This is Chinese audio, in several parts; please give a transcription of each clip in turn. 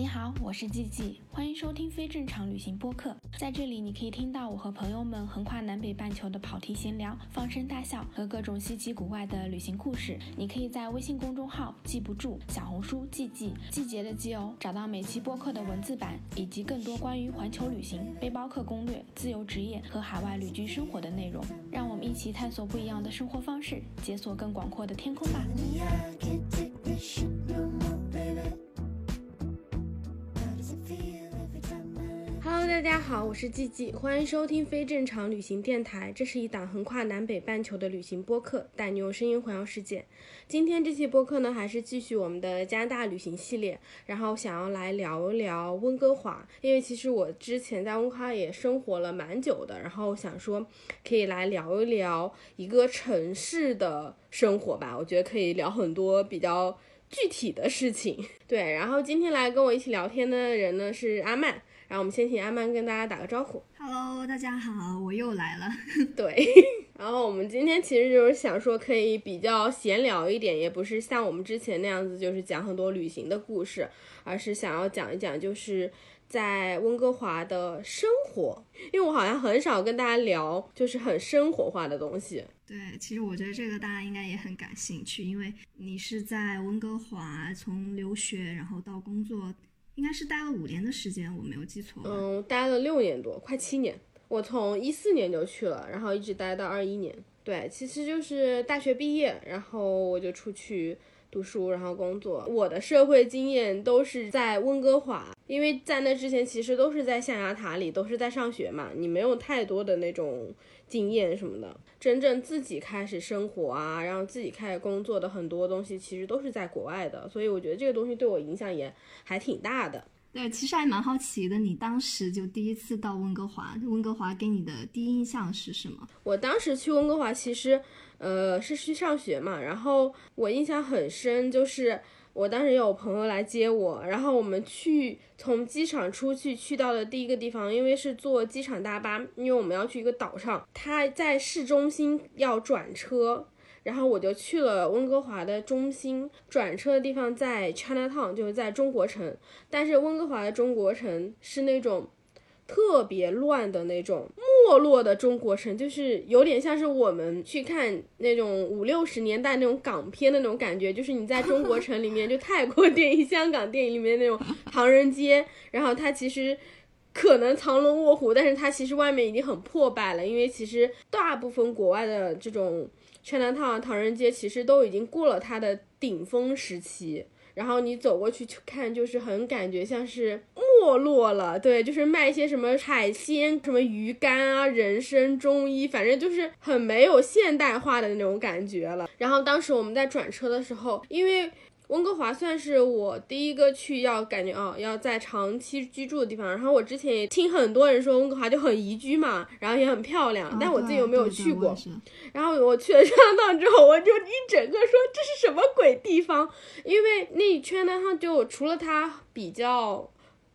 你好，我是季季，欢迎收听非正常旅行播客。在这里，你可以听到我和朋友们横跨南北半球的跑题闲聊、放声大笑和各种稀奇古怪的旅行故事。你可以在微信公众号“记不住”、小红书“季季”季节的季哦，找到每期播客的文字版以及更多关于环球旅行、背包客攻略、自由职业和海外旅居生活的内容。让我们一起探索不一样的生活方式，解锁更广阔的天空吧。大家好，我是季季，欢迎收听非正常旅行电台。这是一档横跨南北半球的旅行播客，带你用声音环游世界。今天这期播客呢，还是继续我们的加拿大旅行系列，然后想要来聊一聊温哥华，因为其实我之前在温哥华也生活了蛮久的，然后想说可以来聊一聊一个城市的生活吧，我觉得可以聊很多比较具体的事情。对，然后今天来跟我一起聊天的人呢是阿曼。然后我们先请阿曼跟大家打个招呼。Hello，大家好，我又来了。对，然后我们今天其实就是想说，可以比较闲聊一点，也不是像我们之前那样子，就是讲很多旅行的故事，而是想要讲一讲，就是在温哥华的生活。因为我好像很少跟大家聊，就是很生活化的东西。对，其实我觉得这个大家应该也很感兴趣，因为你是在温哥华从留学然后到工作。应该是待了五年的时间，我没有记错。嗯，待了六年多，快七年。我从一四年就去了，然后一直待到二一年。对，其实就是大学毕业，然后我就出去读书，然后工作。我的社会经验都是在温哥华，因为在那之前其实都是在象牙塔里，都是在上学嘛，你没有太多的那种经验什么的。真正自己开始生活啊，然后自己开始工作的很多东西，其实都是在国外的，所以我觉得这个东西对我影响也还挺大的。对，其实还蛮好奇的，你当时就第一次到温哥华，温哥华给你的第一印象是什么？我当时去温哥华，其实呃是去上学嘛，然后我印象很深，就是我当时有朋友来接我，然后我们去从机场出去，去到的第一个地方，因为是坐机场大巴，因为我们要去一个岛上，他在市中心要转车。然后我就去了温哥华的中心，转车的地方在 Chinatown，就是在中国城。但是温哥华的中国城是那种特别乱的那种没落的中国城，就是有点像是我们去看那种五六十年代那种港片的那种感觉，就是你在中国城里面，就泰国电影、香港电影里面那种唐人街，然后它其实。可能藏龙卧虎，但是它其实外面已经很破败了，因为其实大部分国外的这种 Chinatown 唐人街其实都已经过了它的顶峰时期，然后你走过去去看，就是很感觉像是没落了，对，就是卖一些什么海鲜、什么鱼干啊、人参、中医，反正就是很没有现代化的那种感觉了。然后当时我们在转车的时候，因为温哥华算是我第一个去要感觉哦要在长期居住的地方，然后我之前也听很多人说温哥华就很宜居嘛，然后也很漂亮，啊、但我自己又没有去过？然后我去了川趟之后，我就一整个说这是什么鬼地方？因为那一圈呢，它就除了它比较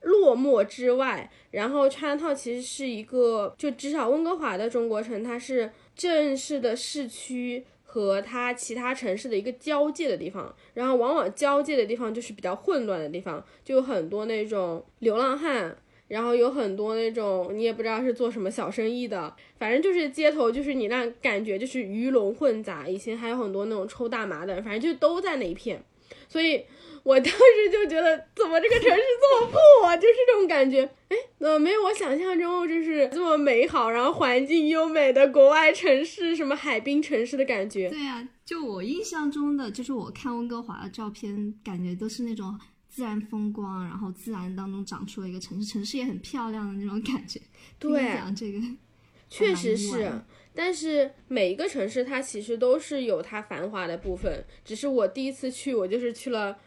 落寞之外，然后川套其实是一个就至少温哥华的中国城，它是正式的市区。和它其他城市的一个交界的地方，然后往往交界的地方就是比较混乱的地方，就有很多那种流浪汉，然后有很多那种你也不知道是做什么小生意的，反正就是街头就是你那感觉就是鱼龙混杂，以前还有很多那种抽大麻的，反正就都在那一片，所以我当时就觉得怎么这个城市这么破啊，就是这种感觉，哎，怎么没有我想象中就是这么美好，然后环境优美的国外城市，什么海滨城市的感觉？对呀、啊，就我印象中的，就是我看温哥华的照片，感觉都是那种自然风光，然后自然当中长出了一个城市，城市也很漂亮的那种感觉。对，讲这个确实是。但是每一个城市它其实都是有它繁华的部分，只是我第一次去，我就是去了。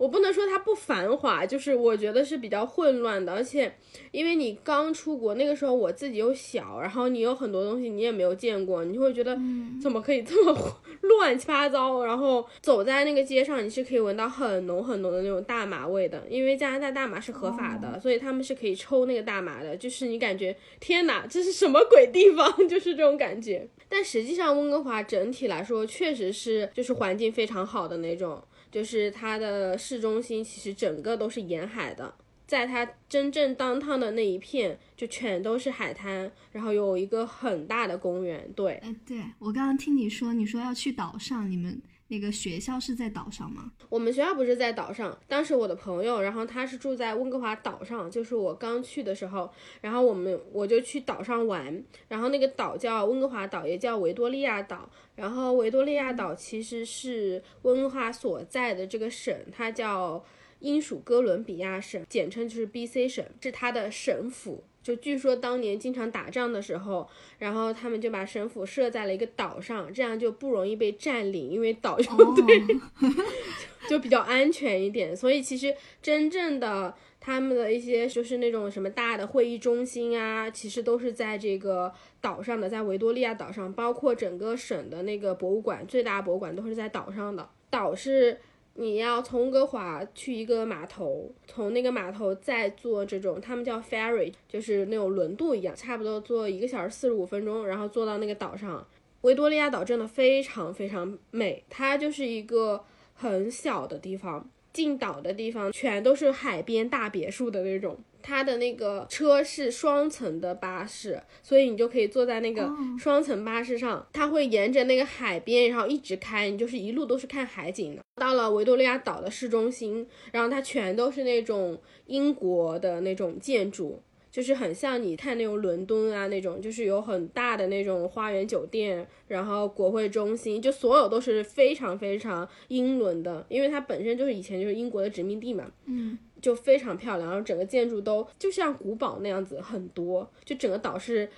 我不能说它不繁华，就是我觉得是比较混乱的，而且因为你刚出国那个时候，我自己又小，然后你有很多东西你也没有见过，你就会觉得怎么可以这么 乱七八糟。然后走在那个街上，你是可以闻到很浓很浓的那种大麻味的，因为加拿大大麻是合法的，哦、所以他们是可以抽那个大麻的。就是你感觉天哪，这是什么鬼地方？就是这种感觉。但实际上温哥华整体来说确实是就是环境非常好的那种。就是它的市中心其实整个都是沿海的，在它真正当趟的那一片就全都是海滩，然后有一个很大的公园。对，哎，对我刚刚听你说，你说要去岛上，你们。那个学校是在岛上吗？我们学校不是在岛上。当时我的朋友，然后他是住在温哥华岛上，就是我刚去的时候，然后我们我就去岛上玩。然后那个岛叫温哥华岛，也叫维多利亚岛。然后维多利亚岛其实是温哥华所在的这个省，它叫英属哥伦比亚省，简称就是 B.C 省，是它的省府。就据说当年经常打仗的时候，然后他们就把神府设在了一个岛上，这样就不容易被占领，因为岛就对 就比较安全一点。所以其实真正的他们的一些就是那种什么大的会议中心啊，其实都是在这个岛上的，在维多利亚岛上，包括整个省的那个博物馆，最大博物馆都是在岛上的。岛是。你要从温哥华去一个码头，从那个码头再坐这种，他们叫 ferry，就是那种轮渡一样，差不多坐一个小时四十五分钟，然后坐到那个岛上。维多利亚岛真的非常非常美，它就是一个很小的地方，进岛的地方全都是海边大别墅的那种。它的那个车是双层的巴士，所以你就可以坐在那个双层巴士上，它会沿着那个海边，然后一直开，你就是一路都是看海景的。到了维多利亚岛的市中心，然后它全都是那种英国的那种建筑，就是很像你看那种伦敦啊那种，就是有很大的那种花园酒店，然后国会中心，就所有都是非常非常英伦的，因为它本身就是以前就是英国的殖民地嘛。嗯。就非常漂亮，然后整个建筑都就像古堡那样子，很多。就整个岛是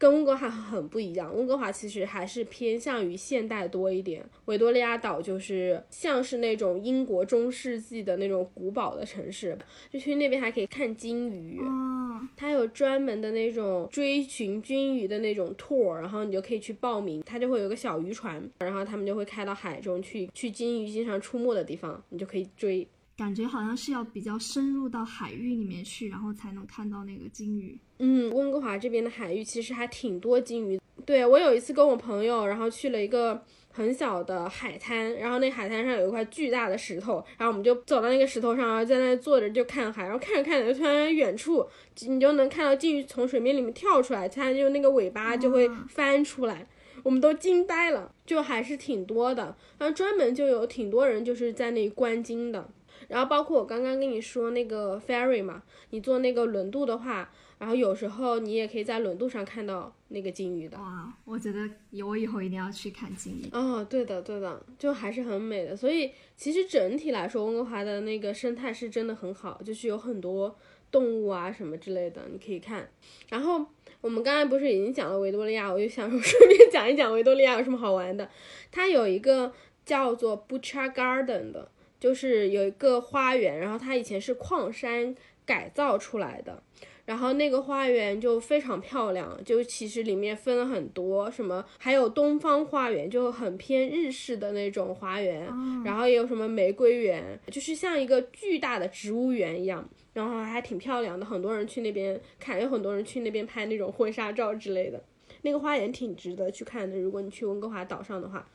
跟温哥华很不一样，温哥华其实还是偏向于现代多一点。维多利亚岛就是像是那种英国中世纪的那种古堡的城市，就去那边还可以看金鱼。哦，它有专门的那种追寻金鱼的那种 tour，然后你就可以去报名，它就会有个小渔船，然后他们就会开到海中去，去金鱼经常出没的地方，你就可以追。感觉好像是要比较深入到海域里面去，然后才能看到那个鲸鱼。嗯，温哥华这边的海域其实还挺多鲸鱼。对我有一次跟我朋友，然后去了一个很小的海滩，然后那海滩上有一块巨大的石头，然后我们就走到那个石头上，然后在那坐着就看海，然后看着看着，就突然远处你就能看到鲸鱼从水面里面跳出来，它就那个尾巴就会翻出来，我们都惊呆了，就还是挺多的。然后专门就有挺多人就是在那里观鲸的。然后包括我刚刚跟你说那个 ferry 嘛，你坐那个轮渡的话，然后有时候你也可以在轮渡上看到那个金鱼的。哇，我觉得我以后一定要去看金鱼。哦，对的对的，就还是很美的。所以其实整体来说，温哥华的那个生态是真的很好，就是有很多动物啊什么之类的，你可以看。然后我们刚才不是已经讲了维多利亚，我就想说顺便讲一讲维多利亚有什么好玩的。它有一个叫做 Butcher Garden 的。就是有一个花园，然后它以前是矿山改造出来的，然后那个花园就非常漂亮，就其实里面分了很多，什么还有东方花园，就很偏日式的那种花园，然后也有什么玫瑰园，就是像一个巨大的植物园一样，然后还挺漂亮的，很多人去那边看，有很多人去那边拍那种婚纱照之类的，那个花园挺值得去看的，如果你去温哥华岛上的话。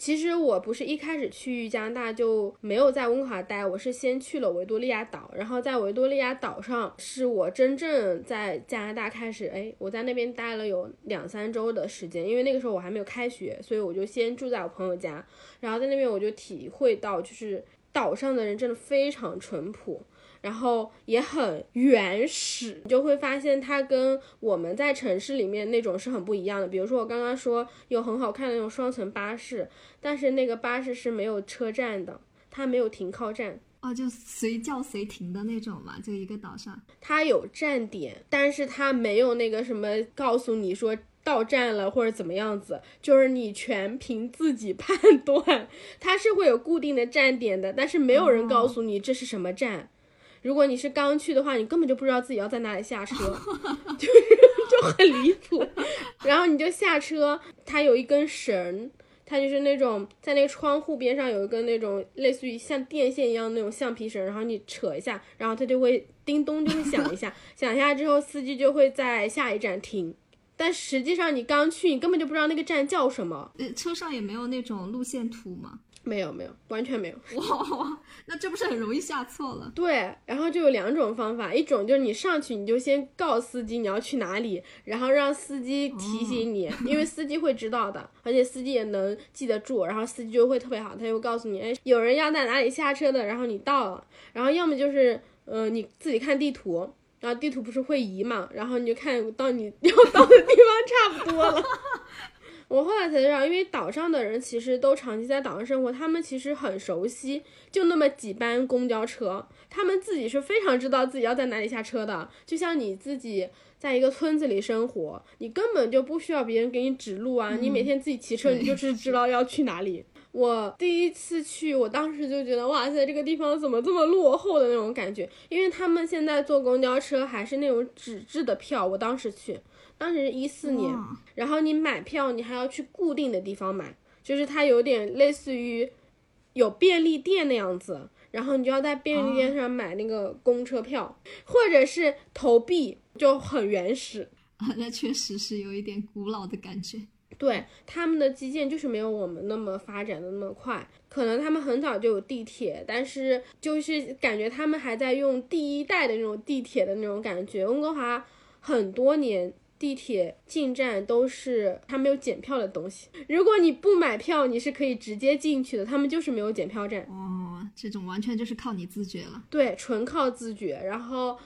其实我不是一开始去加拿大就没有在温哥华待，我是先去了维多利亚岛，然后在维多利亚岛上是我真正在加拿大开始，哎，我在那边待了有两三周的时间，因为那个时候我还没有开学，所以我就先住在我朋友家，然后在那边我就体会到，就是岛上的人真的非常淳朴。然后也很原始，你就会发现它跟我们在城市里面那种是很不一样的。比如说我刚刚说有很好看的那种双层巴士，但是那个巴士是没有车站的，它没有停靠站哦，就随叫随停的那种嘛，就一个岛上。它有站点，但是它没有那个什么告诉你说到站了或者怎么样子，就是你全凭自己判断。它是会有固定的站点的，但是没有人告诉你这是什么站。如果你是刚去的话，你根本就不知道自己要在哪里下车，就是就很离谱。然后你就下车，它有一根绳，它就是那种在那个窗户边上有一根那种类似于像电线一样那种橡皮绳，然后你扯一下，然后它就会叮咚就会响一下，响一下之后司机就会在下一站停。但实际上你刚去，你根本就不知道那个站叫什么。呃，车上也没有那种路线图吗？没有没有，完全没有。哇，那这不是很容易下错了？对，然后就有两种方法，一种就是你上去你就先告司机你要去哪里，然后让司机提醒你，因为司机会知道的，而且司机也能记得住，然后司机就会特别好，他就告诉你，哎，有人要在哪里下车的，然后你到了，然后要么就是，呃，你自己看地图。然后地图不是会移嘛，然后你就看到你 要到的地方差不多了。我后来才知道，因为岛上的人其实都长期在岛上生活，他们其实很熟悉，就那么几班公交车，他们自己是非常知道自己要在哪里下车的。就像你自己在一个村子里生活，你根本就不需要别人给你指路啊，你每天自己骑车，你就是知道要去哪里。我第一次去，我当时就觉得哇塞，这个地方怎么这么落后的那种感觉，因为他们现在坐公交车还是那种纸质的票。我当时去，当时是一四年，然后你买票，你还要去固定的地方买，就是它有点类似于有便利店那样子，然后你就要在便利店上买那个公车票，或者是投币，就很原始。啊，那确实是有一点古老的感觉。对他们的基建就是没有我们那么发展的那么快，可能他们很早就有地铁，但是就是感觉他们还在用第一代的那种地铁的那种感觉。温哥华很多年地铁进站都是他没有检票的东西，如果你不买票，你是可以直接进去的，他们就是没有检票站。哦，这种完全就是靠你自觉了。对，纯靠自觉。然后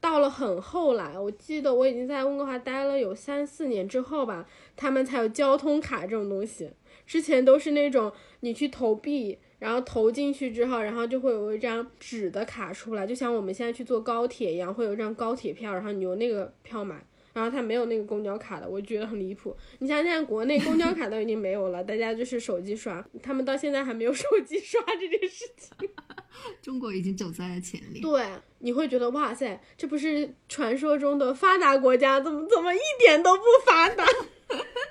到了很后来，我记得我已经在温哥华待了有三四年之后吧，他们才有交通卡这种东西。之前都是那种你去投币，然后投进去之后，然后就会有一张纸的卡出来，就像我们现在去坐高铁一样，会有一张高铁票，然后你用那个票买。然后它没有那个公交卡的，我觉得很离谱。你想想，国内公交卡都已经没有了，大家就是手机刷，他们到现在还没有手机刷这件事情。中国已经走在了前列。对，你会觉得哇塞，这不是传说中的发达国家，怎么怎么一点都不发达？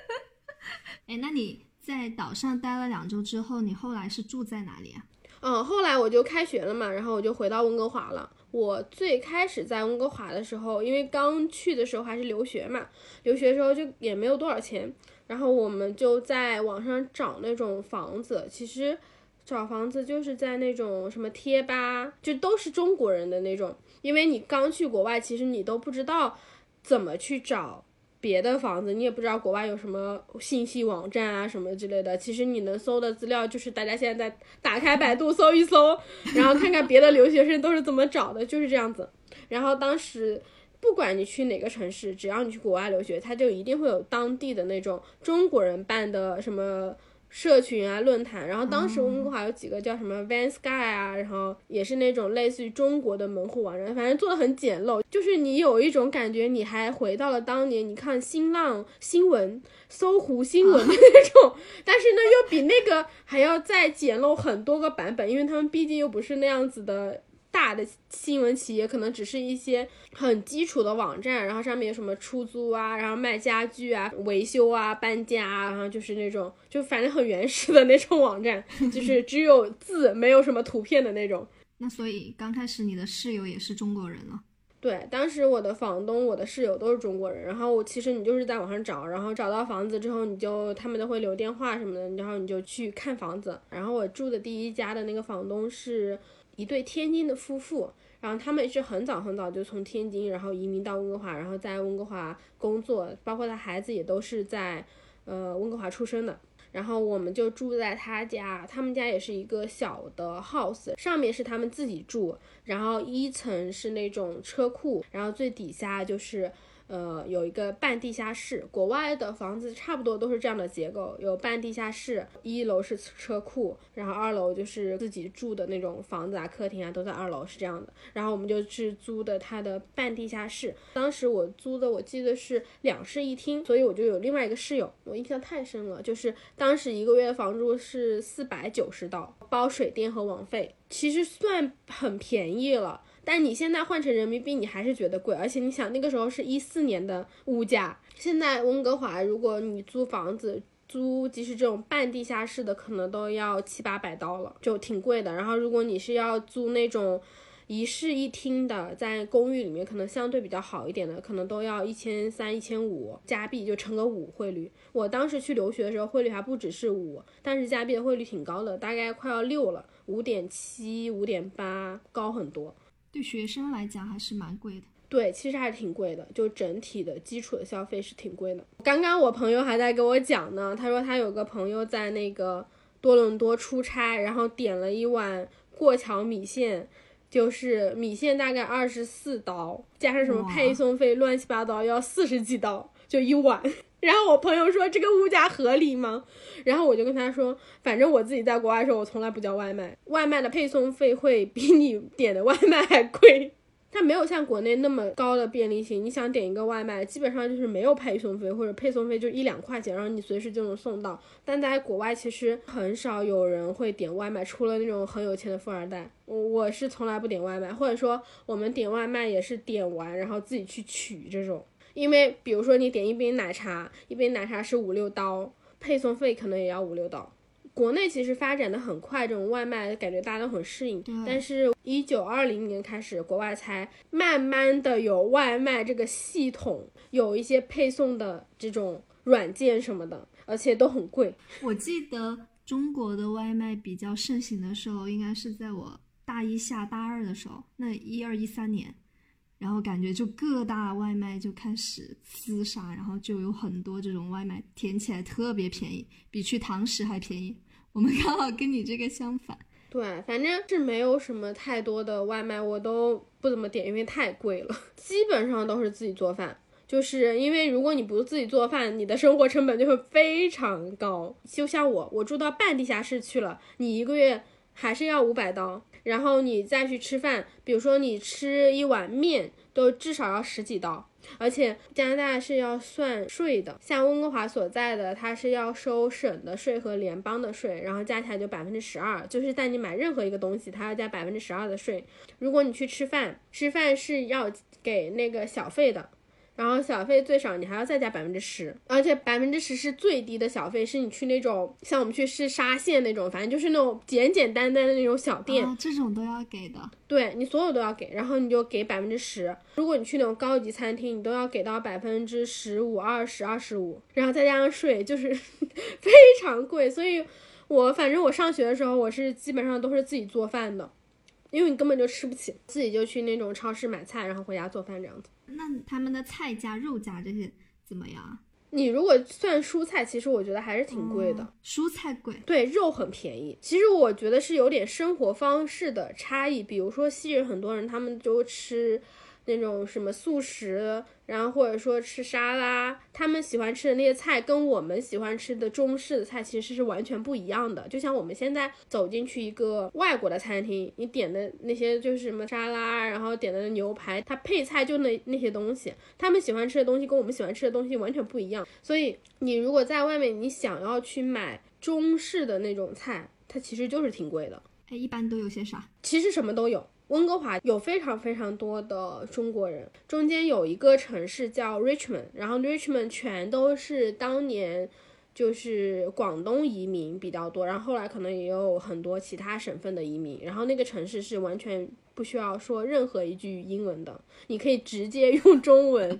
哎，那你在岛上待了两周之后，你后来是住在哪里啊？嗯，后来我就开学了嘛，然后我就回到温哥华了。我最开始在温哥华的时候，因为刚去的时候还是留学嘛，留学的时候就也没有多少钱，然后我们就在网上找那种房子。其实找房子就是在那种什么贴吧，就都是中国人的那种，因为你刚去国外，其实你都不知道怎么去找。别的房子，你也不知道国外有什么信息网站啊什么之类的。其实你能搜的资料就是大家现在打开百度搜一搜，然后看看别的留学生都是怎么找的，就是这样子。然后当时不管你去哪个城市，只要你去国外留学，他就一定会有当地的那种中国人办的什么。社群啊，论坛，然后当时温哥华有几个叫什么 Van Sky 啊，然后也是那种类似于中国的门户网站，反正做的很简陋，就是你有一种感觉，你还回到了当年，你看新浪新闻、搜狐新闻的那种，但是呢又比那个还要再简陋很多个版本，因为他们毕竟又不是那样子的。大的新闻企业可能只是一些很基础的网站，然后上面有什么出租啊，然后卖家具啊、维修啊、搬家啊，然后就是那种就反正很原始的那种网站，就是只有字没有什么图片的那种。那所以刚开始你的室友也是中国人了。对，当时我的房东、我的室友都是中国人，然后我其实你就是在网上找，然后找到房子之后，你就他们都会留电话什么的，然后你就去看房子。然后我住的第一家的那个房东是。一对天津的夫妇，然后他们是很早很早就从天津，然后移民到温哥华，然后在温哥华工作，包括他孩子也都是在呃温哥华出生的。然后我们就住在他家，他们家也是一个小的 house，上面是他们自己住，然后一层是那种车库，然后最底下就是。呃，有一个半地下室，国外的房子差不多都是这样的结构，有半地下室，一楼是车库，然后二楼就是自己住的那种房子啊，客厅啊都在二楼，是这样的。然后我们就去租的它的半地下室，当时我租的我记得是两室一厅，所以我就有另外一个室友，我印象太深了，就是当时一个月房租是四百九十刀，包水电和网费，其实算很便宜了。但你现在换成人民币，你还是觉得贵，而且你想那个时候是一四年的物价，现在温哥华如果你租房子，租即使这种半地下室的，可能都要七八百刀了，就挺贵的。然后如果你是要租那种一室一厅的，在公寓里面可能相对比较好一点的，可能都要一千三、一千五加币，就乘个五汇率。我当时去留学的时候，汇率还不只是五，但是加币的汇率挺高的，大概快要六了，五点七、五点八，高很多。对学生来讲还是蛮贵的。对，其实还是挺贵的，就整体的基础的消费是挺贵的。刚刚我朋友还在跟我讲呢，他说他有个朋友在那个多伦多出差，然后点了一碗过桥米线，就是米线大概二十四刀，加上什么配送费乱七八糟要四十几刀就一碗。然后我朋友说这个物价合理吗？然后我就跟他说，反正我自己在国外的时候，我从来不叫外卖，外卖的配送费会比你点的外卖还贵。它没有像国内那么高的便利性，你想点一个外卖，基本上就是没有配送费，或者配送费就一两块钱，然后你随时就能送到。但在国外其实很少有人会点外卖，除了那种很有钱的富二代。我我是从来不点外卖，或者说我们点外卖也是点完然后自己去取这种。因为比如说你点一杯奶茶，一杯奶茶是五六刀，配送费可能也要五六刀。国内其实发展的很快，这种外卖感觉大家都很适应。但是，一九二零年开始，国外才慢慢的有外卖这个系统，有一些配送的这种软件什么的，而且都很贵。我记得中国的外卖比较盛行的时候，应该是在我大一下大二的时候，那一二一三年，然后感觉就各大外卖就开始厮杀，然后就有很多这种外卖点起来特别便宜，比去堂食还便宜。我们刚好跟你这个相反，对，反正是没有什么太多的外卖，我都不怎么点，因为太贵了，基本上都是自己做饭。就是因为如果你不自己做饭，你的生活成本就会非常高。就像我，我住到半地下室去了，你一个月还是要五百刀，然后你再去吃饭，比如说你吃一碗面，都至少要十几刀。而且加拿大是要算税的，像温哥华所在的，它是要收省的税和联邦的税，然后加起来就百分之十二，就是在你买任何一个东西，它要加百分之十二的税。如果你去吃饭，吃饭是要给那个小费的。然后小费最少你还要再加百分之十，而且百分之十是最低的小费，是你去那种像我们去吃沙县那种，反正就是那种简简单单的那种小店，这种都要给的。对你所有都要给，然后你就给百分之十。如果你去那种高级餐厅，你都要给到百分之十五、二十、二十五，然后再加上税，就是 非常贵。所以，我反正我上学的时候，我是基本上都是自己做饭的。因为你根本就吃不起，自己就去那种超市买菜，然后回家做饭这样子。那他们的菜价、肉价这些怎么样啊？你如果算蔬菜，其实我觉得还是挺贵的。蔬菜贵，对，肉很便宜。其实我觉得是有点生活方式的差异。比如说西人，很多人他们就吃那种什么素食。然后或者说吃沙拉，他们喜欢吃的那些菜跟我们喜欢吃的中式的菜其实是完全不一样的。就像我们现在走进去一个外国的餐厅，你点的那些就是什么沙拉，然后点的牛排，它配菜就那那些东西，他们喜欢吃的东西跟我们喜欢吃的东西完全不一样。所以你如果在外面，你想要去买中式的那种菜，它其实就是挺贵的。哎，一般都有些啥？其实什么都有。温哥华有非常非常多的中国人，中间有一个城市叫 Richmond，然后 Richmond 全都是当年就是广东移民比较多，然后后来可能也有很多其他省份的移民，然后那个城市是完全不需要说任何一句英文的，你可以直接用中文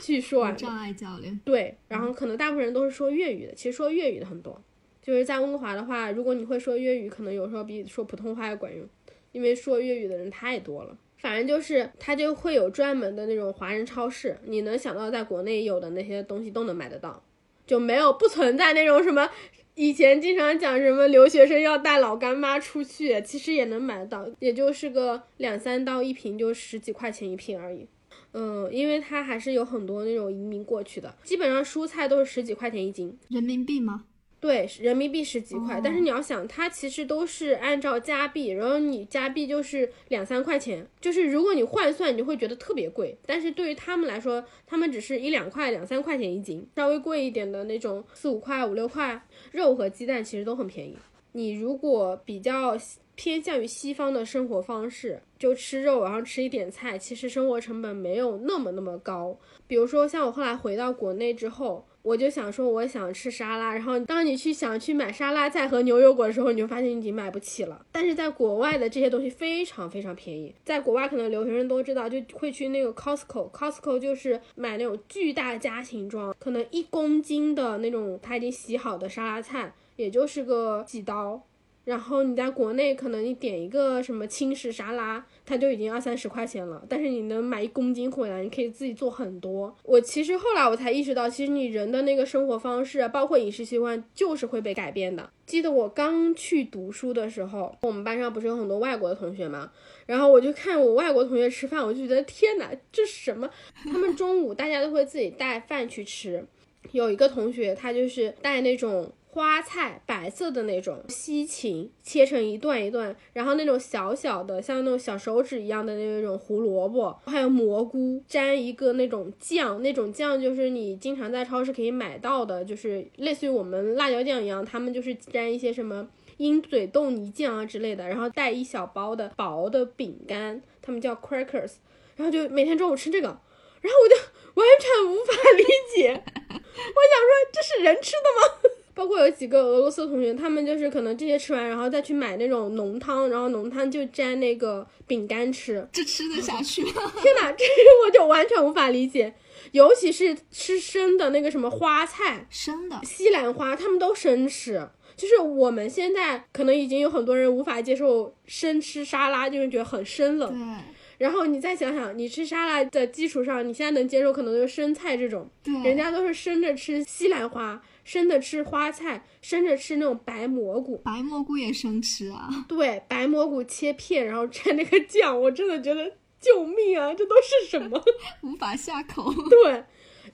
去说，障碍教练。对，然后可能大部分人都是说粤语的，其实说粤语的很多，就是在温哥华的话，如果你会说粤语，可能有时候比说普通话要管用。因为说粤语的人太多了，反正就是他就会有专门的那种华人超市，你能想到在国内有的那些东西都能买得到，就没有不存在那种什么以前经常讲什么留学生要带老干妈出去，其实也能买得到，也就是个两三刀一瓶，就十几块钱一瓶而已。嗯，因为它还是有很多那种移民过去的，基本上蔬菜都是十几块钱一斤，人民币吗？对，人民币十几块，但是你要想，它其实都是按照加币，然后你加币就是两三块钱，就是如果你换算，你就会觉得特别贵。但是对于他们来说，他们只是一两块、两三块钱一斤，稍微贵一点的那种四五块、五六块，肉和鸡蛋其实都很便宜。你如果比较偏向于西方的生活方式，就吃肉，然后吃一点菜，其实生活成本没有那么那么高。比如说像我后来回到国内之后。我就想说我想吃沙拉，然后当你去想去买沙拉菜和牛油果的时候，你就发现你已经买不起了。但是在国外的这些东西非常非常便宜，在国外可能留学生都知道，就会去那个 Costco，Costco 就是买那种巨大家庭装，可能一公斤的那种他已经洗好的沙拉菜，也就是个几刀。然后你在国内可能你点一个什么轻食沙拉，它就已经二三十块钱了。但是你能买一公斤回来，你可以自己做很多。我其实后来我才意识到，其实你人的那个生活方式，包括饮食习惯，就是会被改变的。记得我刚去读书的时候，我们班上不是有很多外国的同学吗？然后我就看我外国同学吃饭，我就觉得天哪，这什么？他们中午大家都会自己带饭去吃。有一个同学，他就是带那种。花菜白色的那种西芹，切成一段一段，然后那种小小的像那种小手指一样的那种胡萝卜，还有蘑菇，沾一个那种酱，那种酱就是你经常在超市可以买到的，就是类似于我们辣椒酱一样，他们就是沾一些什么鹰嘴豆泥酱啊之类的，然后带一小包的薄的饼干，他们叫 crackers，然后就每天中午吃这个，然后我就完全无法理解，我想说这是人吃的吗？包括有几个俄罗斯同学，他们就是可能这些吃完，然后再去买那种浓汤，然后浓汤就沾那个饼干吃，这吃得下去吗？天哪，这我就完全无法理解。尤其是吃生的那个什么花菜，生的西兰花，他们都生吃。就是我们现在可能已经有很多人无法接受生吃沙拉，就是觉得很生冷。对。然后你再想想，你吃沙拉的基础上，你现在能接受可能就是生菜这种，对，人家都是生着吃西兰花。生着吃花菜，生着吃那种白蘑菇，白蘑菇也生吃啊？对，白蘑菇切片，然后蘸那个酱，我真的觉得救命啊！这都是什么？无法下口。对，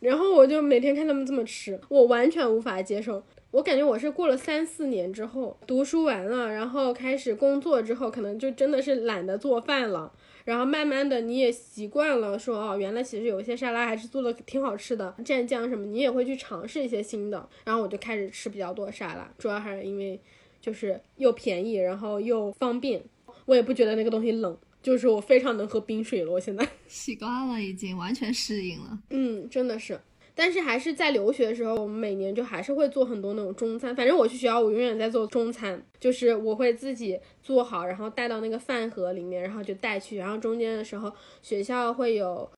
然后我就每天看他们这么吃，我完全无法接受。我感觉我是过了三四年之后，读书完了，然后开始工作之后，可能就真的是懒得做饭了。然后慢慢的你也习惯了，说哦，原来其实有一些沙拉还是做的挺好吃的，蘸酱什么你也会去尝试一些新的。然后我就开始吃比较多沙拉，主要还是因为就是又便宜，然后又方便，我也不觉得那个东西冷，就是我非常能喝冰水了。我现在 习惯了，已经完全适应了。嗯，真的是。但是还是在留学的时候，我们每年就还是会做很多那种中餐。反正我去学校，我永远在做中餐，就是我会自己做好，然后带到那个饭盒里面，然后就带去。然后中间的时候，学校会有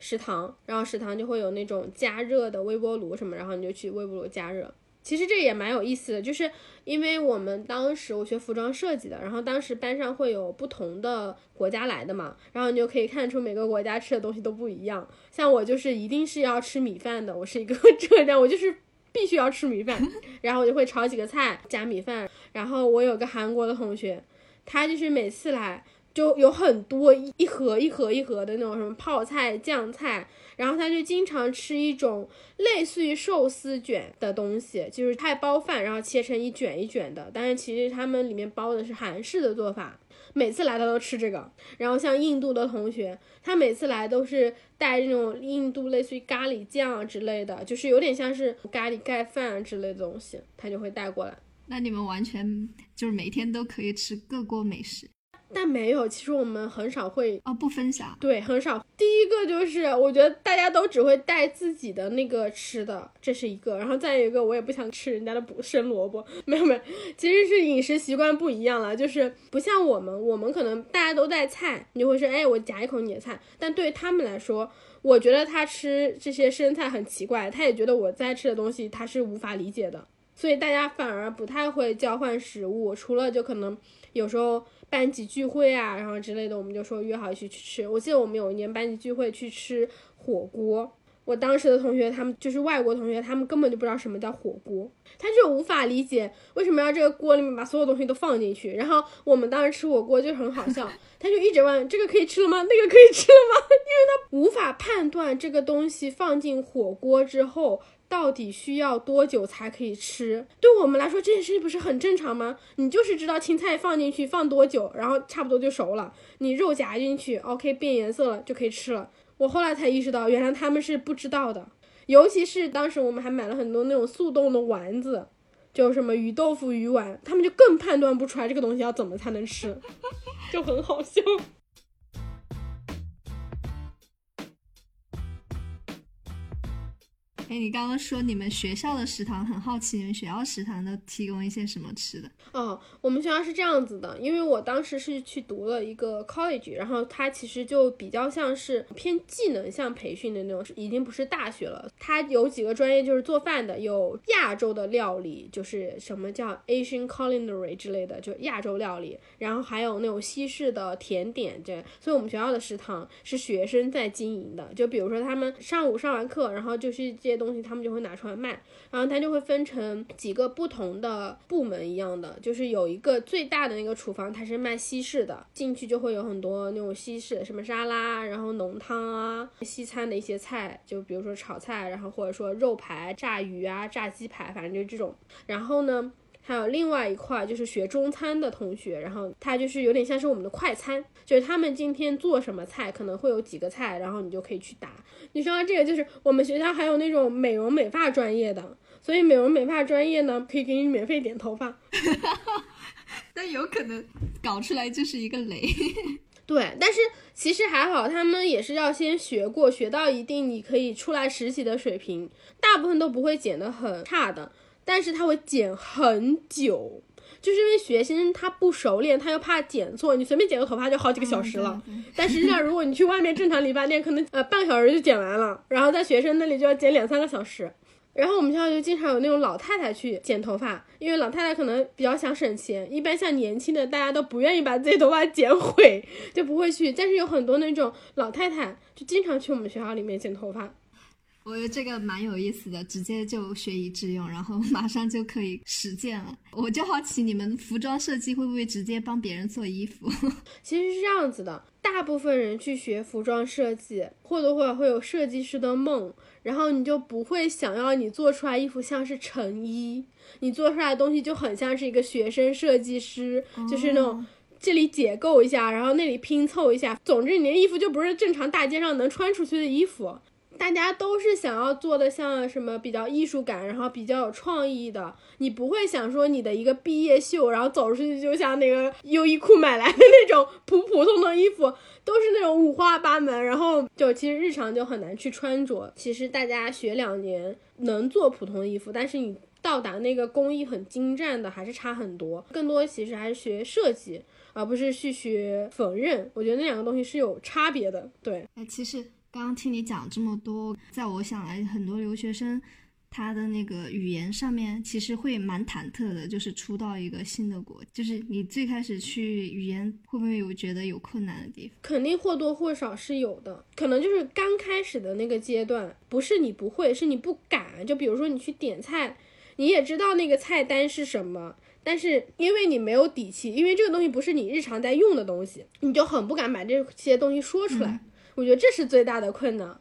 食堂，然后食堂就会有那种加热的微波炉什么，然后你就去微波炉加热。其实这也蛮有意思的，就是因为我们当时我学服装设计的，然后当时班上会有不同的国家来的嘛，然后你就可以看出每个国家吃的东西都不一样。像我就是一定是要吃米饭的，我是一个 浙江，我就是必须要吃米饭，然后我就会炒几个菜加米饭。然后我有个韩国的同学，他就是每次来就有很多一盒一盒一盒的那种什么泡菜、酱菜。然后他就经常吃一种类似于寿司卷的东西，就是菜包饭，然后切成一卷一卷的。但是其实他们里面包的是韩式的做法。每次来他都吃这个。然后像印度的同学，他每次来都是带那种印度类似于咖喱酱之类的，就是有点像是咖喱盖饭之类的东西，他就会带过来。那你们完全就是每天都可以吃各国美食。但没有，其实我们很少会哦不分享，对，很少。第一个就是我觉得大家都只会带自己的那个吃的，这是一个。然后再一个，我也不想吃人家的补生萝卜，没有没有，其实是饮食习惯不一样了，就是不像我们，我们可能大家都带菜，你会说，哎，我夹一口你的菜。但对于他们来说，我觉得他吃这些生菜很奇怪，他也觉得我在吃的东西他是无法理解的，所以大家反而不太会交换食物，除了就可能有时候。班级聚会啊，然后之类的，我们就说约好一起去吃。我记得我们有一年班级聚会去吃火锅，我当时的同学他们就是外国同学，他们根本就不知道什么叫火锅，他就无法理解为什么要这个锅里面把所有东西都放进去。然后我们当时吃火锅就很好笑，他就一直问这个可以吃了吗？那个可以吃了吗？因为他无法判断这个东西放进火锅之后。到底需要多久才可以吃？对我们来说，这件事情不是很正常吗？你就是知道青菜放进去放多久，然后差不多就熟了。你肉夹进去，OK，变颜色了就可以吃了。我后来才意识到，原来他们是不知道的。尤其是当时我们还买了很多那种速冻的丸子，就什么鱼豆腐鱼丸，他们就更判断不出来这个东西要怎么才能吃，就很好笑。哎，你刚刚说你们学校的食堂，很好奇你们学校食堂都提供一些什么吃的？哦，我们学校是这样子的，因为我当时是去读了一个 college，然后它其实就比较像是偏技能向培训的那种，已经不是大学了。它有几个专业就是做饭的，有亚洲的料理，就是什么叫 Asian culinary 之类的，就亚洲料理，然后还有那种西式的甜点这。所以我们学校的食堂是学生在经营的，就比如说他们上午上完课，然后就去接东西他们就会拿出来卖，然后它就会分成几个不同的部门一样的，就是有一个最大的那个厨房，它是卖西式的，进去就会有很多那种西式什么沙拉，然后浓汤啊，西餐的一些菜，就比如说炒菜，然后或者说肉排、炸鱼啊、炸鸡排，反正就这种。然后呢？还有另外一块就是学中餐的同学，然后他就是有点像是我们的快餐，就是他们今天做什么菜，可能会有几个菜，然后你就可以去打。你说到这个，就是我们学校还有那种美容美发专业的，所以美容美发专业呢，可以给你免费剪头发。但有可能搞出来就是一个雷。对，但是其实还好，他们也是要先学过，学到一定你可以出来实习的水平，大部分都不会剪得很差的。但是他会剪很久，就是因为学生他不熟练，他又怕剪错，你随便剪个头发就好几个小时了。但实际上，如果你去外面正常理发店，可能呃半个小时就剪完了，然后在学生那里就要剪两三个小时。然后我们学校就经常有那种老太太去剪头发，因为老太太可能比较想省钱，一般像年轻的大家都不愿意把自己头发剪毁，就不会去。但是有很多那种老太太就经常去我们学校里面剪头发。我觉得这个蛮有意思的，直接就学以致用，然后 马上就可以实践了。我就好奇，你们服装设计会不会直接帮别人做衣服？其实是这样子的，大部分人去学服装设计，或多或少会有设计师的梦，然后你就不会想要你做出来衣服像是成衣，你做出来的东西就很像是一个学生设计师，就是那种这里解构一下，然后那里拼凑一下，总之你的衣服就不是正常大街上能穿出去的衣服。大家都是想要做的像什么比较艺术感，然后比较有创意的。你不会想说你的一个毕业秀，然后走出去就像那个优衣库买来的那种普普通通衣服，都是那种五花八门，然后就其实日常就很难去穿着。其实大家学两年能做普通衣服，但是你到达那个工艺很精湛的还是差很多。更多其实还是学设计，而不是去学缝纫。我觉得那两个东西是有差别的。对，哎，其实。刚刚听你讲这么多，在我想来，很多留学生他的那个语言上面其实会蛮忐忑的，就是出到一个新的国，就是你最开始去语言会不会有觉得有困难的地方？肯定或多或少是有的，可能就是刚开始的那个阶段，不是你不会，是你不敢。就比如说你去点菜，你也知道那个菜单是什么，但是因为你没有底气，因为这个东西不是你日常在用的东西，你就很不敢把这些东西说出来。我觉得这是最大的困难，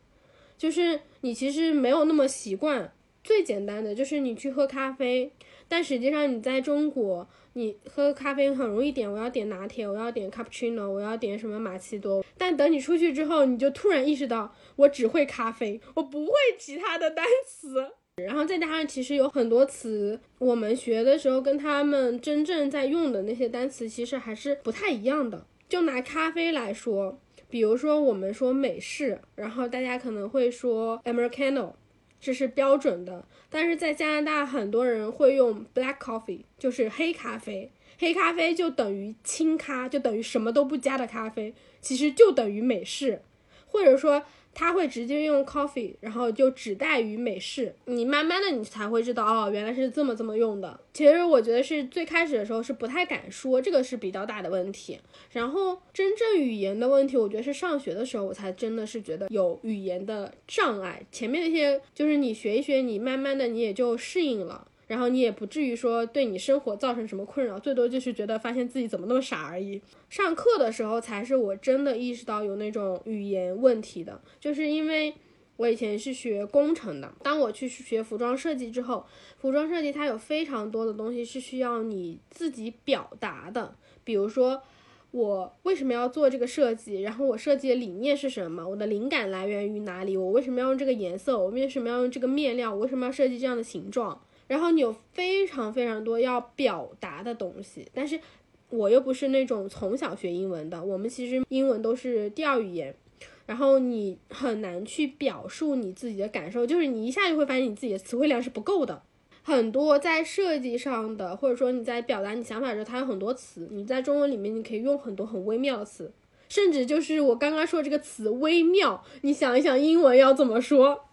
就是你其实没有那么习惯。最简单的就是你去喝咖啡，但实际上你在中国，你喝咖啡很容易点，我要点拿铁，我要点 cappuccino，我要点什么玛奇朵。但等你出去之后，你就突然意识到，我只会咖啡，我不会其他的单词。然后再加上，其实有很多词，我们学的时候跟他们真正在用的那些单词，其实还是不太一样的。就拿咖啡来说。比如说，我们说美式，然后大家可能会说 Americano，这是标准的。但是在加拿大，很多人会用 Black Coffee，就是黑咖啡。黑咖啡就等于清咖，就等于什么都不加的咖啡，其实就等于美式，或者说。他会直接用 coffee，然后就指代于美式。你慢慢的你才会知道，哦，原来是这么这么用的。其实我觉得是最开始的时候是不太敢说，这个是比较大的问题。然后真正语言的问题，我觉得是上学的时候我才真的是觉得有语言的障碍。前面那些就是你学一学，你慢慢的你也就适应了。然后你也不至于说对你生活造成什么困扰，最多就是觉得发现自己怎么那么傻而已。上课的时候才是我真的意识到有那种语言问题的，就是因为我以前是学工程的，当我去学服装设计之后，服装设计它有非常多的东西是需要你自己表达的，比如说我为什么要做这个设计，然后我设计的理念是什么，我的灵感来源于哪里，我为什么要用这个颜色，我为什么要用这个面料，我为什么要设计这样的形状。然后你有非常非常多要表达的东西，但是我又不是那种从小学英文的，我们其实英文都是第二语言，然后你很难去表述你自己的感受，就是你一下就会发现你自己的词汇量是不够的。很多在设计上的，或者说你在表达你想法的时候，它有很多词，你在中文里面你可以用很多很微妙的词，甚至就是我刚刚说这个词微妙，你想一想英文要怎么说，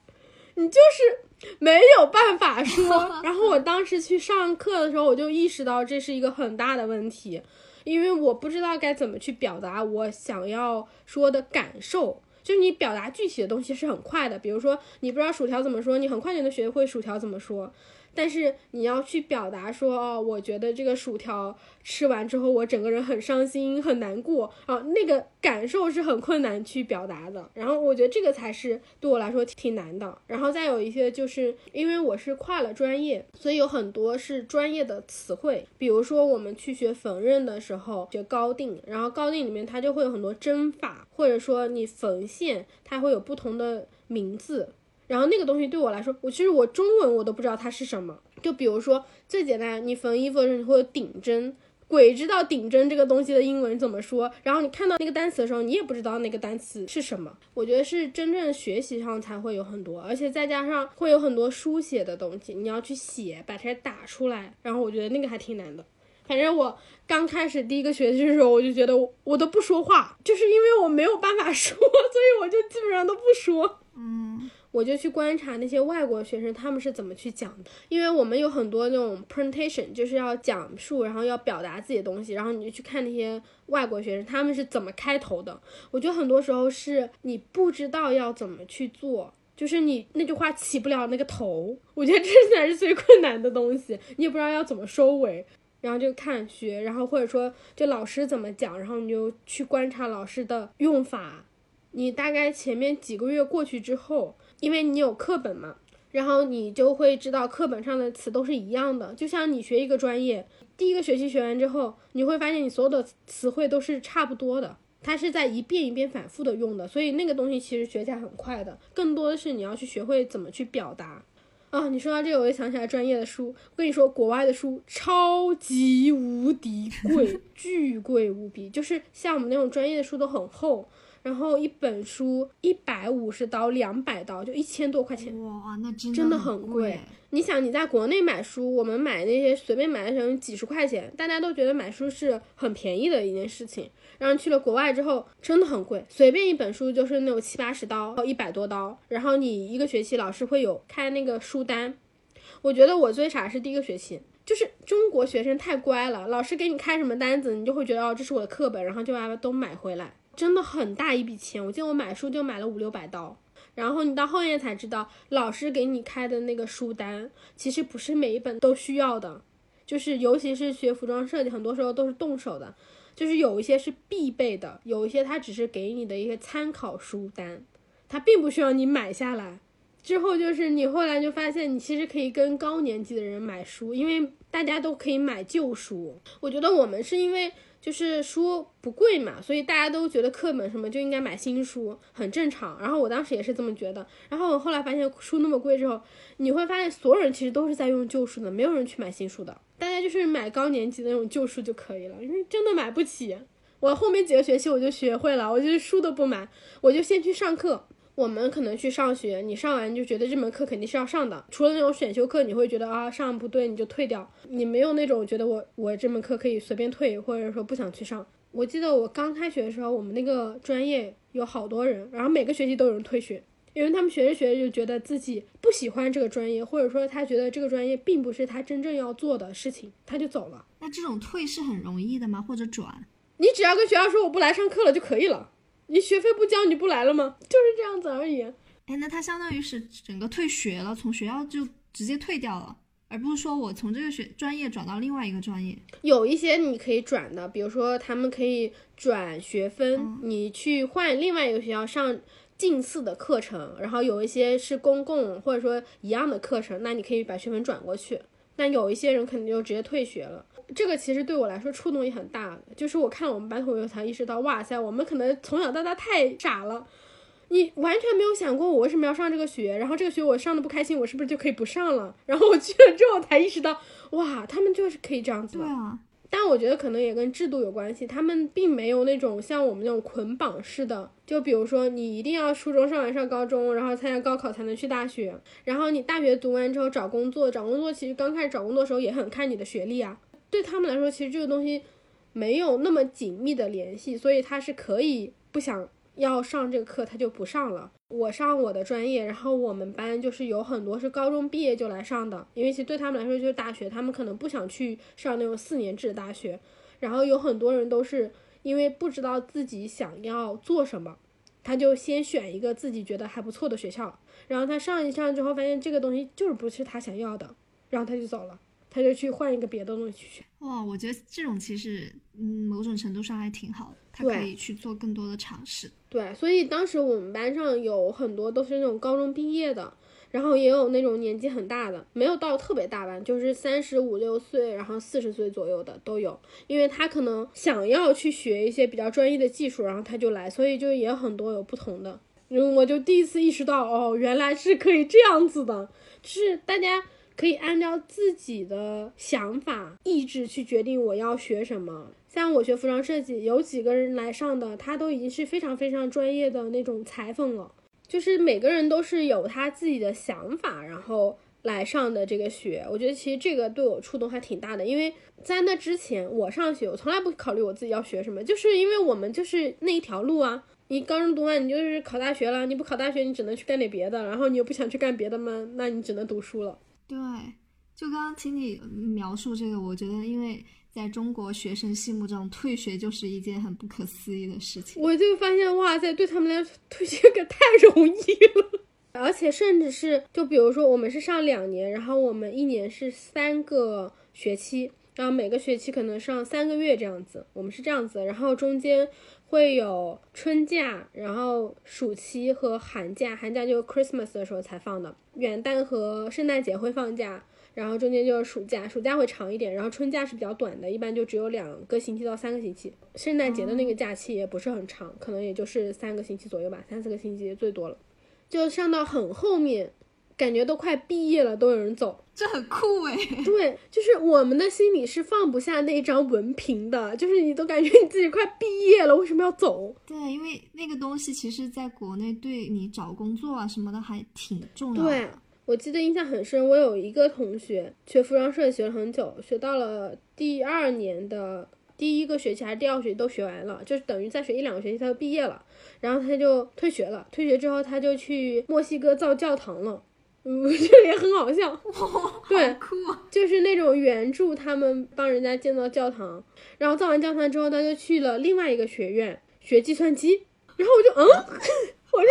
你就是没有办法说。然后我当时去上课的时候，我就意识到这是一个很大的问题，因为我不知道该怎么去表达我想要说的感受。就是你表达具体的东西是很快的，比如说你不知道薯条怎么说，你很快就能学会薯条怎么说。但是你要去表达说，哦，我觉得这个薯条吃完之后，我整个人很伤心、很难过啊，那个感受是很困难去表达的。然后我觉得这个才是对我来说挺难的。然后再有一些，就是因为我是跨了专业，所以有很多是专业的词汇。比如说我们去学缝纫的时候，学高定，然后高定里面它就会有很多针法，或者说你缝线，它会有不同的名字。然后那个东西对我来说，我其实我中文我都不知道它是什么。就比如说最简单，你缝衣服的时候你会有顶针，鬼知道顶针这个东西的英文怎么说。然后你看到那个单词的时候，你也不知道那个单词是什么。我觉得是真正学习上才会有很多，而且再加上会有很多书写的东西，你要去写，把它打出来。然后我觉得那个还挺难的。反正我刚开始第一个学期的时候，我就觉得我都不说话，就是因为我没有办法说，所以我就基本上都不说。嗯。我就去观察那些外国学生他们是怎么去讲的，因为我们有很多那种 presentation，就是要讲述，然后要表达自己的东西，然后你就去看那些外国学生他们是怎么开头的。我觉得很多时候是你不知道要怎么去做，就是你那句话起不了那个头，我觉得这才是最困难的东西，你也不知道要怎么收尾，然后就看学，然后或者说就老师怎么讲，然后你就去观察老师的用法，你大概前面几个月过去之后。因为你有课本嘛，然后你就会知道课本上的词都是一样的。就像你学一个专业，第一个学期学完之后，你会发现你所有的词汇都是差不多的，它是在一遍一遍反复的用的，所以那个东西其实学起来很快的。更多的是你要去学会怎么去表达啊。你说到这个，我就想起来专业的书。我跟你说，国外的书超级无敌贵，巨贵无比，就是像我们那种专业的书都很厚。然后一本书一百五十刀，两百刀，就一千多块钱。哇，那真的真的很贵。你想，你在国内买书，我们买那些随便买的时候几十块钱，大家都觉得买书是很便宜的一件事情。然后去了国外之后，真的很贵，随便一本书就是那种七八十刀，一百多刀。然后你一个学期老师会有开那个书单。我觉得我最傻是第一个学期，就是中国学生太乖了，老师给你开什么单子，你就会觉得哦，这是我的课本，然后就把它都买回来。真的很大一笔钱，我记得我买书就买了五六百刀，然后你到后面才知道，老师给你开的那个书单，其实不是每一本都需要的，就是尤其是学服装设计，很多时候都是动手的，就是有一些是必备的，有一些它只是给你的一个参考书单，它并不需要你买下来。之后就是你后来就发现，你其实可以跟高年级的人买书，因为大家都可以买旧书。我觉得我们是因为。就是书不贵嘛，所以大家都觉得课本什么就应该买新书，很正常。然后我当时也是这么觉得。然后我后来发现书那么贵之后，你会发现所有人其实都是在用旧书的，没有人去买新书的。大家就是买高年级的那种旧书就可以了，因为真的买不起。我后面几个学期我就学会了，我就是书都不买，我就先去上课。我们可能去上学，你上完就觉得这门课肯定是要上的。除了那种选修课，你会觉得啊上不对你就退掉，你没有那种觉得我我这门课可以随便退，或者说不想去上。我记得我刚开学的时候，我们那个专业有好多人，然后每个学期都有人退学，因为他们学着学着就觉得自己不喜欢这个专业，或者说他觉得这个专业并不是他真正要做的事情，他就走了。那这种退是很容易的吗？或者转？你只要跟学校说我不来上课了就可以了。你学费不交，你不来了吗？就是这样子而已。哎，那他相当于是整个退学了，从学校就直接退掉了，而不是说我从这个学专业转到另外一个专业。有一些你可以转的，比如说他们可以转学分，你去换另外一个学校上近似的课程，然后有一些是公共或者说一样的课程，那你可以把学分转过去。那有一些人肯定就直接退学了。这个其实对我来说触动也很大，就是我看了我们班同学才意识到，哇塞，我们可能从小到大太傻了，你完全没有想过我为什么要上这个学，然后这个学我上的不开心，我是不是就可以不上了？然后我去了之后才意识到，哇，他们就是可以这样子。对啊，但我觉得可能也跟制度有关系，他们并没有那种像我们那种捆绑式的，就比如说你一定要初中上完上高中，然后参加高考才能去大学，然后你大学读完之后找工作，找工作其实刚开始找工作的时候也很看你的学历啊，对他们来说其实这个东西没有那么紧密的联系，所以他是可以不想。要上这个课，他就不上了。我上我的专业，然后我们班就是有很多是高中毕业就来上的，因为其实对他们来说就是大学，他们可能不想去上那种四年制的大学。然后有很多人都是因为不知道自己想要做什么，他就先选一个自己觉得还不错的学校，然后他上一上之后发现这个东西就是不是他想要的，然后他就走了。他就去换一个别的东西去学。哇，我觉得这种其实，嗯，某种程度上还挺好的，他可以去做更多的尝试。对，所以当时我们班上有很多都是那种高中毕业的，然后也有那种年纪很大的，没有到特别大吧，就是三十五六岁，然后四十岁左右的都有。因为他可能想要去学一些比较专业的技术，然后他就来，所以就也很多有不同的。嗯，我就第一次意识到，哦，原来是可以这样子的，就是大家。可以按照自己的想法、意志去决定我要学什么。像我学服装设计，有几个人来上的，他都已经是非常非常专业的那种裁缝了。就是每个人都是有他自己的想法，然后来上的这个学。我觉得其实这个对我触动还挺大的，因为在那之前我上学，我从来不考虑我自己要学什么，就是因为我们就是那一条路啊。你高中读完，你就是考大学了。你不考大学，你只能去干点别的。然后你又不想去干别的嘛，那你只能读书了。对，就刚刚听你描述这个，我觉得，因为在中国学生心目中，退学就是一件很不可思议的事情。我就发现，哇塞，对他们来说，退学可太容易了。而且，甚至是，就比如说，我们是上两年，然后我们一年是三个学期，然后每个学期可能上三个月这样子，我们是这样子，然后中间。会有春假，然后暑期和寒假，寒假就 Christmas 的时候才放的，元旦和圣诞节会放假，然后中间就是暑假，暑假会长一点，然后春假是比较短的，一般就只有两个星期到三个星期，圣诞节的那个假期也不是很长，可能也就是三个星期左右吧，三四个星期最多了，就上到很后面。感觉都快毕业了，都有人走，这很酷哎。对，就是我们的心里是放不下那一张文凭的，就是你都感觉你自己快毕业了，为什么要走？对，因为那个东西其实在国内对你找工作啊什么的还挺重要的。对，我记得印象很深，我有一个同学学服装设计学了很久，学到了第二年的第一个学期还是第二个学期都学完了，就是等于再学一两个学期他就毕业了，然后他就退学了。退学之后他就去墨西哥造教堂了。嗯，这个也很好笑，对，就是那种援助他们帮人家建造教堂，然后造完教堂之后，他就去了另外一个学院学计算机，然后我就嗯，我说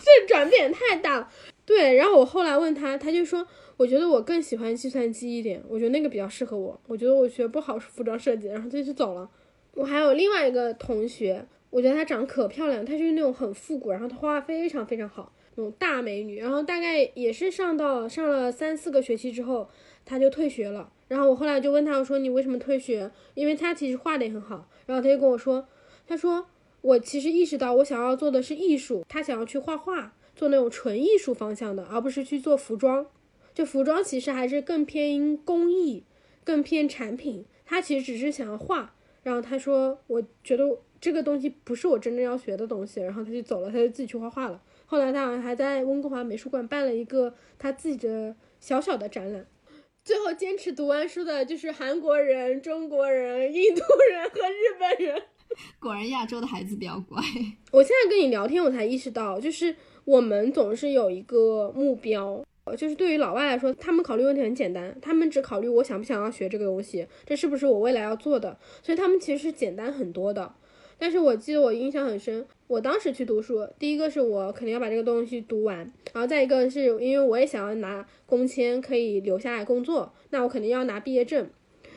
这转变太大了，对，然后我后来问他，他就说，我觉得我更喜欢计算机一点，我觉得那个比较适合我，我觉得我学不好服装设计，然后他就走了。我还有另外一个同学，我觉得她长得可漂亮，她就是那种很复古，然后她画画非常非常好。那种大美女，然后大概也是上到上了三四个学期之后，她就退学了。然后我后来就问她，我说你为什么退学？因为她其实画的也很好。然后她就跟我说，她说我其实意识到我想要做的是艺术，她想要去画画，做那种纯艺术方向的，而不是去做服装。就服装其实还是更偏工艺，更偏产品。她其实只是想要画。然后她说，我觉得这个东西不是我真正要学的东西。然后她就走了，她就自己去画画了。后来他好像还在温哥华美术馆办了一个他自己的小小的展览。最后坚持读完书的就是韩国人、中国人、印度人和日本人。果然亚洲的孩子比较乖。我现在跟你聊天，我才意识到，就是我们总是有一个目标，就是对于老外来说，他们考虑问题很简单，他们只考虑我想不想要学这个东西，这是不是我未来要做的，所以他们其实是简单很多的。但是我记得我印象很深，我当时去读书，第一个是我肯定要把这个东西读完，然后再一个是因为我也想要拿工签可以留下来工作，那我肯定要拿毕业证。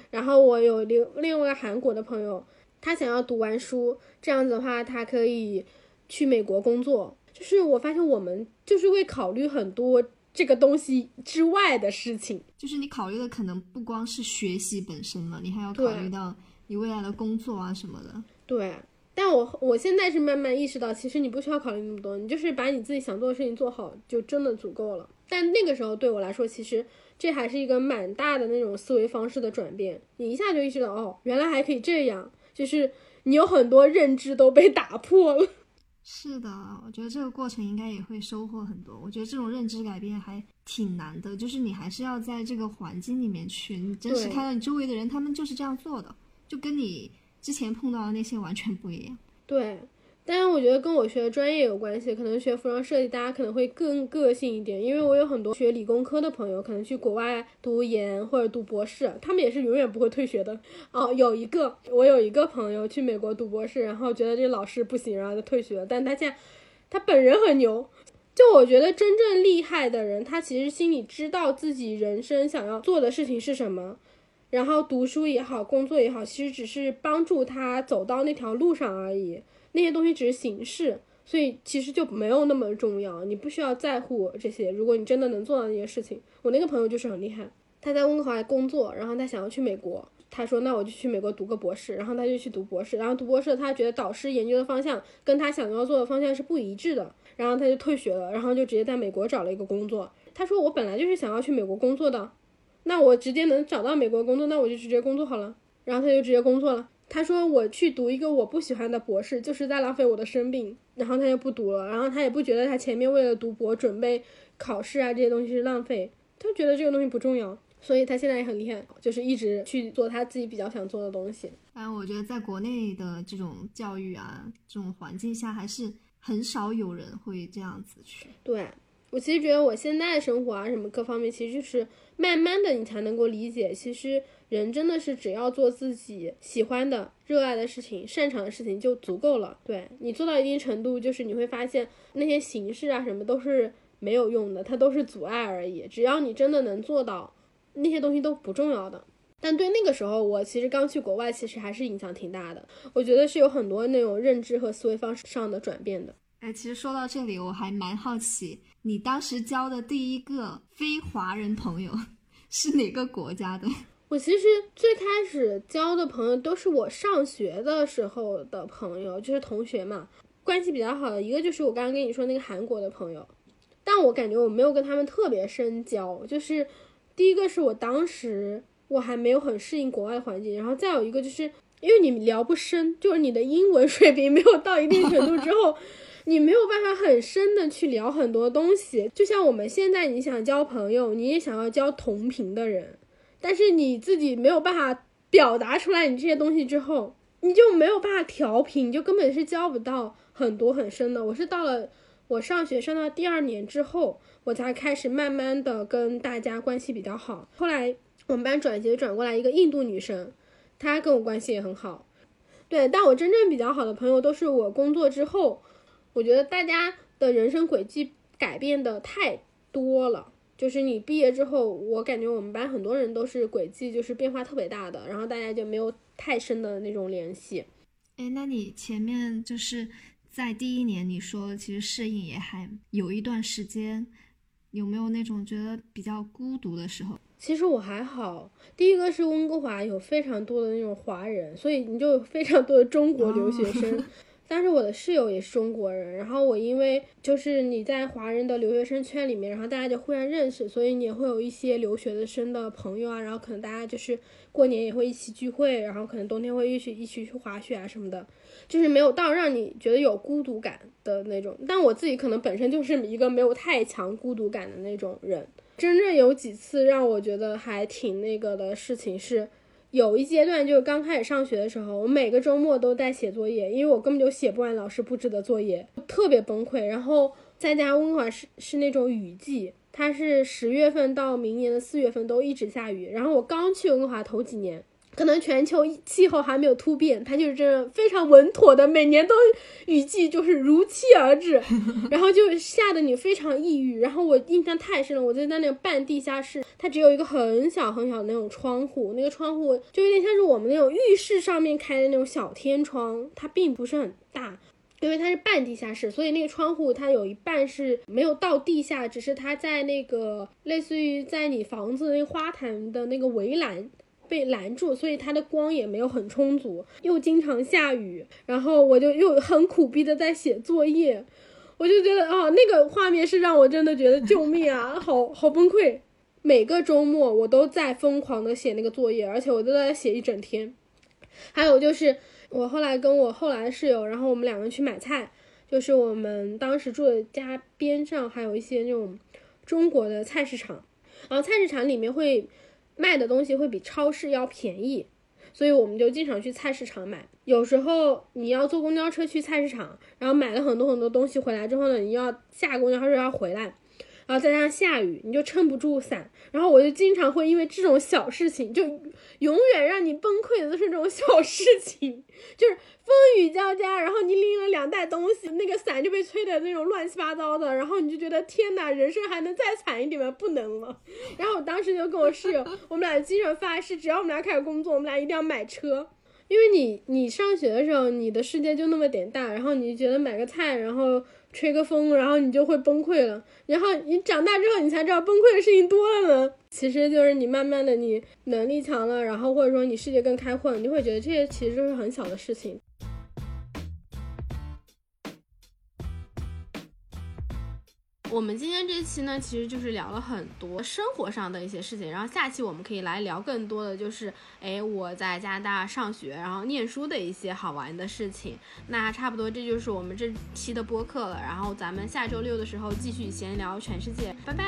然后我有另另外一个韩国的朋友，他想要读完书，这样子的话他可以去美国工作。就是我发现我们就是会考虑很多这个东西之外的事情，就是你考虑的可能不光是学习本身了，你还要考虑到你未来的工作啊什么的。对。但我我现在是慢慢意识到，其实你不需要考虑那么多，你就是把你自己想做的事情做好，就真的足够了。但那个时候对我来说，其实这还是一个蛮大的那种思维方式的转变。你一下就意识到，哦，原来还可以这样，就是你有很多认知都被打破了。是的，我觉得这个过程应该也会收获很多。我觉得这种认知改变还挺难的，就是你还是要在这个环境里面去，你真实看到你周围的人，他们就是这样做的，就跟你之前碰到的那些完全不一样。对。但是我觉得跟我学的专业有关系，可能学服装设计，大家可能会更个性一点。因为我有很多学理工科的朋友，可能去国外读研或者读博士，他们也是永远不会退学的。哦，有一个，我有一个朋友去美国读博士，然后觉得这老师不行，然后就退学了。但他现在，他本人很牛。就我觉得真正厉害的人，他其实心里知道自己人生想要做的事情是什么，然后读书也好，工作也好，其实只是帮助他走到那条路上而已。那些东西只是形式，所以其实就没有那么重要。你不需要在乎这些。如果你真的能做到那些事情，我那个朋友就是很厉害。他在温哥华工作，然后他想要去美国。他说：“那我就去美国读个博士。”然后他就去读博士。然后读博士，他觉得导师研究的方向跟他想要做的方向是不一致的。然后他就退学了，然后就直接在美国找了一个工作。他说：“我本来就是想要去美国工作的，那我直接能找到美国工作，那我就直接工作好了。”然后他就直接工作了。他说：“我去读一个我不喜欢的博士，就是在浪费我的生命。”然后他就不读了。然后他也不觉得他前面为了读博准备考试啊这些东西是浪费，他觉得这个东西不重要。所以他现在也很厉害，就是一直去做他自己比较想做的东西。但我觉得在国内的这种教育啊，这种环境下，还是很少有人会这样子去。对我其实觉得我现在生活啊，什么各方面，其实就是慢慢的你才能够理解，其实。人真的是只要做自己喜欢的、热爱的事情、擅长的事情就足够了。对你做到一定程度，就是你会发现那些形式啊什么都是没有用的，它都是阻碍而已。只要你真的能做到，那些东西都不重要的。但对那个时候，我其实刚去国外，其实还是影响挺大的。我觉得是有很多那种认知和思维方式上的转变的。哎，其实说到这里，我还蛮好奇，你当时交的第一个非华人朋友是哪个国家的？我其实最开始交的朋友都是我上学的时候的朋友，就是同学嘛，关系比较好的一个就是我刚刚跟你说那个韩国的朋友，但我感觉我没有跟他们特别深交。就是第一个是我当时我还没有很适应国外环境，然后再有一个就是因为你聊不深，就是你的英文水平没有到一定程度之后，你没有办法很深的去聊很多东西。就像我们现在你想交朋友，你也想要交同频的人。但是你自己没有办法表达出来，你这些东西之后，你就没有办法调频，你就根本是交不到很多很深的。我是到了我上学上到第二年之后，我才开始慢慢的跟大家关系比较好。后来我们班转学转过来一个印度女生，她跟我关系也很好。对，但我真正比较好的朋友都是我工作之后，我觉得大家的人生轨迹改变的太多了。就是你毕业之后，我感觉我们班很多人都是轨迹就是变化特别大的，然后大家就没有太深的那种联系。哎，那你前面就是在第一年，你说其实适应也还有一段时间，有没有那种觉得比较孤独的时候？其实我还好，第一个是温哥华有非常多的那种华人，所以你就非常多的中国留学生。但是我的室友也是中国人，然后我因为就是你在华人的留学生圈里面，然后大家就互相认识，所以你也会有一些留学的生的朋友啊，然后可能大家就是过年也会一起聚会，然后可能冬天会一起一起去滑雪啊什么的，就是没有到让你觉得有孤独感的那种。但我自己可能本身就是一个没有太强孤独感的那种人。真正有几次让我觉得还挺那个的事情是。有一阶段就是刚开始上学的时候，我每个周末都在写作业，因为我根本就写不完老师布置的作业，特别崩溃。然后再加上温哥华是是那种雨季，它是十月份到明年的四月份都一直下雨。然后我刚去温哥华头几年。可能全球气候还没有突变，它就是这样非常稳妥的，每年都雨季就是如期而至，然后就吓得你非常抑郁。然后我印象太深了，我就在那那个半地下室，它只有一个很小很小的那种窗户，那个窗户就有点像是我们那种浴室上面开的那种小天窗，它并不是很大，因为它是半地下室，所以那个窗户它有一半是没有到地下，只是它在那个类似于在你房子那花坛的那个围栏。被拦住，所以它的光也没有很充足，又经常下雨，然后我就又很苦逼的在写作业，我就觉得啊，那个画面是让我真的觉得救命啊，好好崩溃。每个周末我都在疯狂的写那个作业，而且我都在写一整天。还有就是我后来跟我后来室友，然后我们两个去买菜，就是我们当时住的家边上还有一些那种中国的菜市场，然后菜市场里面会卖的东西会比超市要便宜，所以我们就经常去菜市场买。有时候你要坐公交车去菜市场，然后买了很多很多东西回来之后呢，你要下公交车要回来。然后再加上下雨，你就撑不住伞。然后我就经常会因为这种小事情，就永远让你崩溃的都是这种小事情，就是风雨交加，然后你拎了两袋东西，那个伞就被吹的那种乱七八糟的，然后你就觉得天哪，人生还能再惨一点吗？不能了。然后我当时就跟我室友，我们俩经常发誓，只要我们俩开始工作，我们俩一定要买车。因为你你上学的时候，你的世界就那么点大，然后你觉得买个菜，然后。吹个风，然后你就会崩溃了。然后你长大之后，你才知道崩溃的事情多了呢。其实就是你慢慢的，你能力强了，然后或者说你世界更开阔，你会觉得这些其实就是很小的事情。我们今天这期呢，其实就是聊了很多生活上的一些事情，然后下期我们可以来聊更多的就是，哎，我在加拿大上学，然后念书的一些好玩的事情。那差不多这就是我们这期的播客了，然后咱们下周六的时候继续闲聊全世界，拜拜。